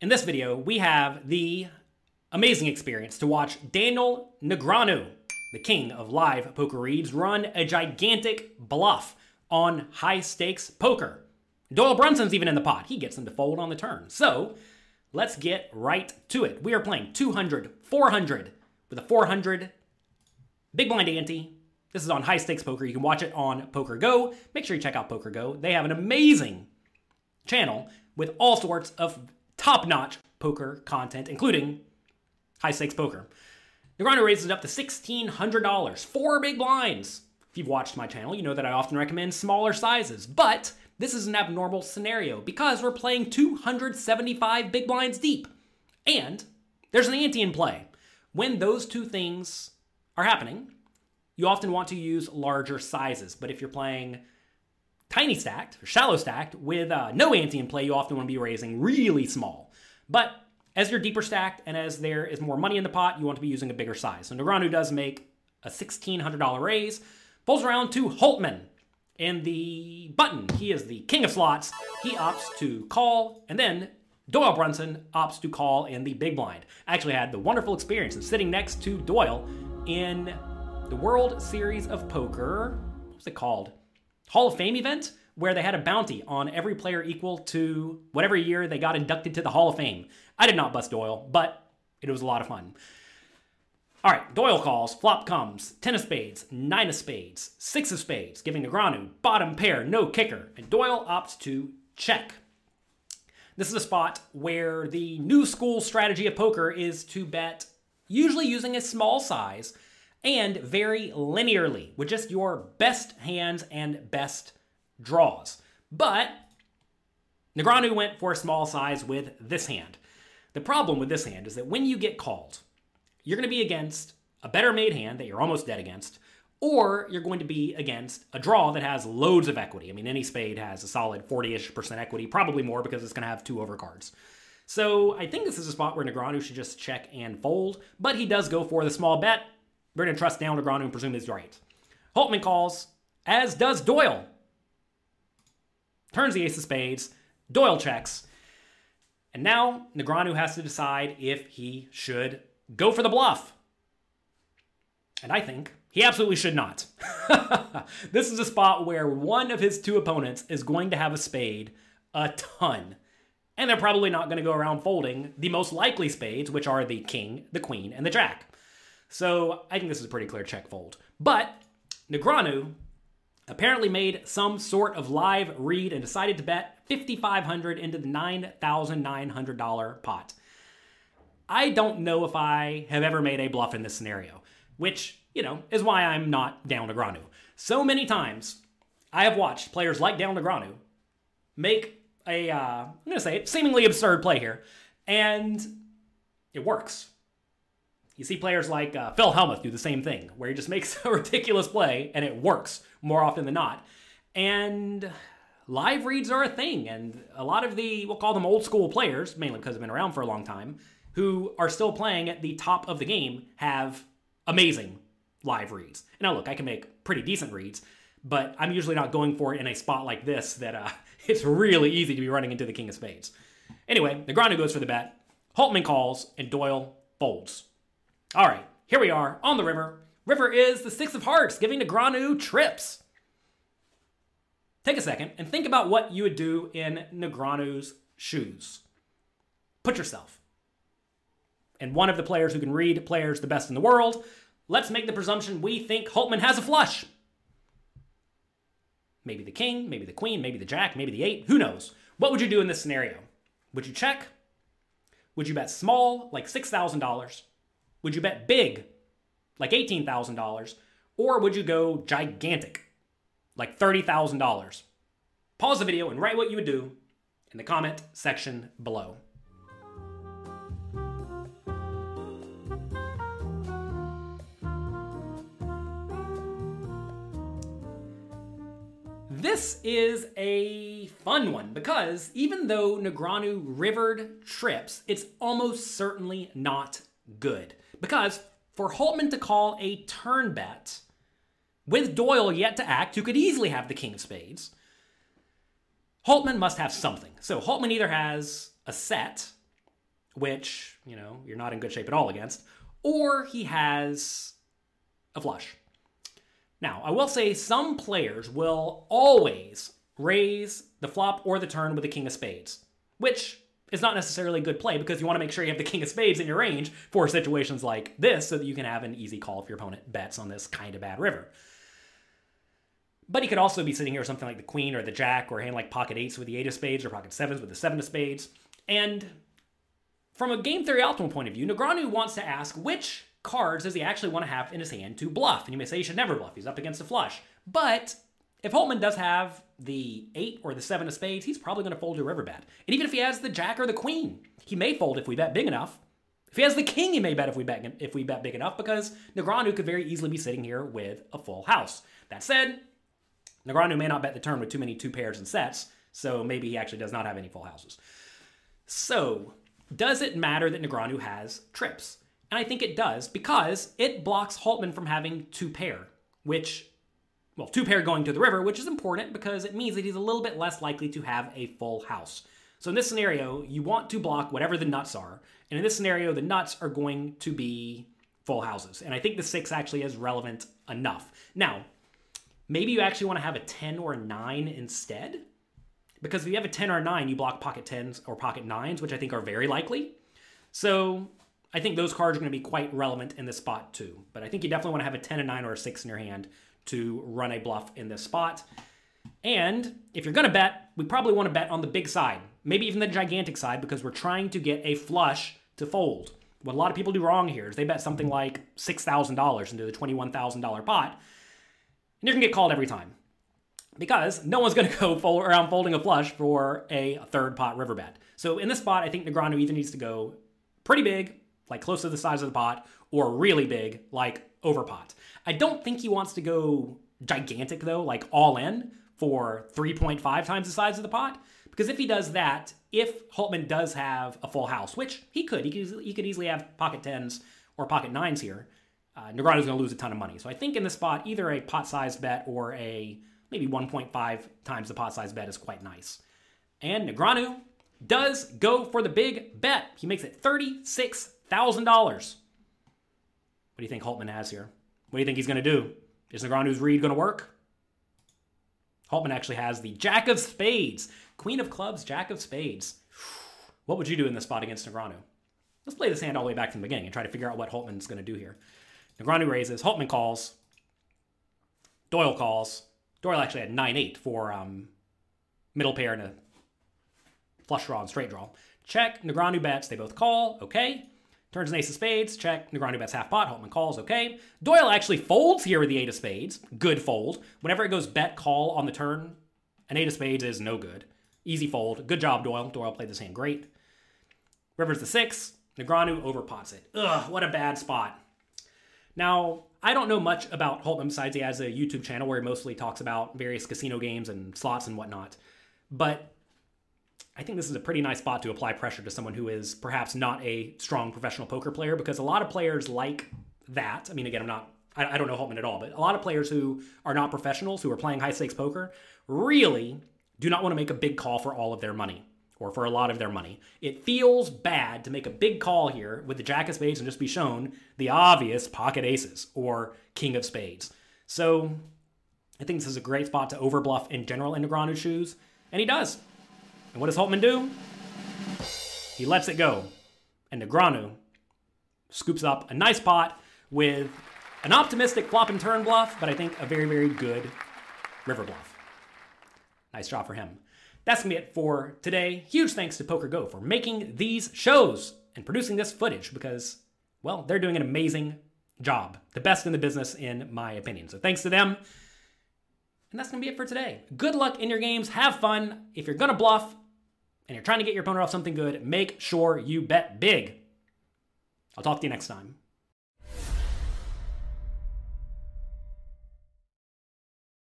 In this video, we have the amazing experience to watch Daniel Negreanu, the king of live poker reads, run a gigantic bluff on high stakes poker. Doyle Brunson's even in the pot. He gets them to fold on the turn. So let's get right to it. We are playing 200, 400 with a 400 big blind ante. This is on high stakes poker. You can watch it on Poker Go. Make sure you check out Poker Go. They have an amazing channel with all sorts of top notch poker content, including high stakes poker. Negreanu raises it up to $1,600, four big blinds. If you've watched my channel, you know that I often recommend smaller sizes, but this is an abnormal scenario because we're playing 275 big blinds deep. And there's an ante in play. When those two things are happening, you often want to use larger sizes. But if you're playing tiny stacked, shallow stacked, with uh, no ante in play, you often want to be raising really small. But as you're deeper stacked and as there is more money in the pot, you want to be using a bigger size. So Negreanu does make a $1,600 raise, folds around to Holtman. in the button. He is the king of slots. He opts to call, and then Doyle Brunson opts to call in the big blind. I actually had the wonderful experience of sitting next to Doyle in the World Series of Poker. What was it called? Hall of Fame event where they had a bounty on every player equal to whatever year they got inducted to the Hall of Fame. I did not bust Doyle, but it was a lot of fun. All right, Doyle calls, flop comes, ten of spades, nine of spades, six of spades, giving Negreanu bottom pair, no kicker, and Doyle opts to check. This is a spot where the new school strategy of poker is to bet, usually using a small size, and very linearly with just your best hands and best draws. But Negreanu went for a small size with this hand. The problem with this hand is that when you get called, you're going to be against a better made hand that you're almost dead against, or you're going to be against a draw that has loads of equity. I mean, any spade has a solid 40 ish percent equity, probably more because it's going to have two overcards. So I think this is a spot where Negreanu should just check and fold, but he does go for the small bet. We're going to trust Dan Negreanu and presume he's right. Holtman calls, as does Doyle. Turns the ace of spades. Doyle checks. And now Negreanu has to decide if he should go for the bluff. And I think he absolutely should not. this is a spot where one of his two opponents is going to have a spade a ton. And they're probably not going to go around folding the most likely spades, which are the king, the queen, and the jack. So I think this is a pretty clear check fold. But Negreanu apparently made some sort of live read and decided to bet 5500 into the $9,900 pot. I don't know if I have ever made a bluff in this scenario, which, you know, is why I'm not Dan Negreanu. So many times I have watched players like Daniel Negreanu make a, uh, I'm going to say it, seemingly absurd play here, and it works. You see players like uh, Phil Hellmuth do the same thing, where he just makes a ridiculous play and it works more often than not. And live reads are a thing, and a lot of the, we'll call them old school players, mainly because they've been around for a long time, who are still playing at the top of the game have amazing live reads. Now, look, I can make pretty decent reads, but I'm usually not going for it in a spot like this that uh, it's really easy to be running into the king of spades. Anyway, Negreanu goes for the bet. Holtman calls, and Doyle folds. All right, here we are on the river. River is the six of hearts, giving Negreanu trips. Take a second and think about what you would do in Negreanu's shoes. Put yourself and one of the players who can read players the best in the world. Let's make the presumption we think Holtman has a flush. Maybe the king, maybe the queen, maybe the jack, maybe the eight, who knows? What would you do in this scenario? Would you check? Would you bet small, like $6,000? Would you bet big, like $18,000? Or would you go gigantic, like $30,000? Pause the video and write what you would do in the comment section below. This is a fun one because even though Negreanu rivered trips, it's almost certainly not good. Because for Holtman to call a turn bet with Doyle yet to act, who could easily have the king of spades, Holtman must have something. So Holtman either has a set which, you know, you're not in good shape at all against, or he has a flush. Now, I will say some players will always raise the flop or the turn with the king of spades, which is not necessarily a good play because you want to make sure you have the king of spades in your range for situations like this so that you can have an easy call if your opponent bets on this kind of bad river. But he could also be sitting here with something like the queen or the jack or a hand like pocket eights with the eight of spades or pocket sevens with the seven of spades. And from a game theory optimal point of view, Negreanu wants to ask which cards does he actually want to have in his hand to bluff? And you may say he should never bluff. He's up against a flush. But if Holtman does have the eight or the seven of spades, he's probably going to fold your river bet. And even if he has the jack or the queen, he may fold if we bet big enough. If he has the king, he may bet if we bet if we bet big enough because Negreanu could very easily be sitting here with a full house. That said, Negreanu may not bet the turn with too many two pairs and sets, so maybe he actually does not have any full houses. So, does it matter that Negreanu has trips? And I think it does because it blocks Holtman from having two pair, which, well, two pair going to the river, which is important because it means that he's a little bit less likely to have a full house. So in this scenario, you want to block whatever the nuts are. And in this scenario, the nuts are going to be full houses. And I think the six actually is relevant enough. Now, maybe you actually want to have a 10 or a 9 instead. Because if you have a 10 or a 9, you block pocket 10s or pocket 9s, which I think are very likely. So I think those cards are going to be quite relevant in this spot too. But I think you definitely want to have a 10, a 9, or a 6 in your hand to run a bluff in this spot. And if you're going to bet, we probably want to bet on the big side, maybe even the gigantic side, because we're trying to get a flush to fold. What a lot of people do wrong here is they bet something like $6,000 into the $21,000 pot, and you're going to get called every time. Because no one's going to go fold around folding a flush for a third pot river bet. So in this spot, I think Negreanu either needs to go pretty big like close to the size of the pot, or really big, like over pot. I don't think he wants to go gigantic though, like all in for 3.5 times the size of the pot. Because if he does that, if Holtman does have a full house, which he could, he could, he could easily have pocket tens or pocket nines here, uh, Negreanu's going to lose a ton of money. So I think in this spot, either a pot size bet or a maybe 1.5 times the pot size bet is quite nice. And Negreanu does go for the big bet. He makes it 36 $1,000. What do you think Holtman has here? What do you think he's going to do? Is Negreanu's read going to work? Holtman actually has the Jack of Spades. Queen of Clubs, Jack of Spades. What would you do in this spot against Negreanu? Let's play this hand all the way back from the beginning and try to figure out what Holtman's going to do here. Negreanu raises, Holtman calls, Doyle calls. Doyle actually had 9-8 for um, middle pair and a flush draw and straight draw. Check, Negreanu bets, they both call, okay. Turns an ace of spades, check. Negreanu bets half pot, Hultman calls, okay. Doyle actually folds here with the eight of spades. Good fold. Whenever it goes bet call on the turn, an eight of spades is no good. Easy fold. Good job, Doyle. Doyle played this hand great. River's the six. Negreanu overpots it. Ugh, what a bad spot. Now, I don't know much about Hultman besides he has a YouTube channel where he mostly talks about various casino games and slots and whatnot. But I think this is a pretty nice spot to apply pressure to someone who is perhaps not a strong professional poker player because a lot of players like that. I mean, again, I'm not, I, I don't know Hultman at all, but a lot of players who are not professionals, who are playing high stakes poker, really do not want to make a big call for all of their money or for a lot of their money. It feels bad to make a big call here with the jack of spades and just be shown the obvious pocket aces or king of spades. So I think this is a great spot to overbluff in general in Negreanu's shoes, and he does. And what does Holtman do? He lets it go. And Negreanu scoops up a nice pot with an optimistic flop and turn bluff, but I think a very, very good river bluff. Nice job for him. That's gonna be it for today. Huge thanks to Poker Go for making these shows and producing this footage because, well, they're doing an amazing job. The best in the business, in my opinion. So thanks to them. And that's to be it for today. Good luck in your games. Have fun. If you're to bluff and you're trying to get your opponent off something good, make sure you bet big. I'll talk to you next time.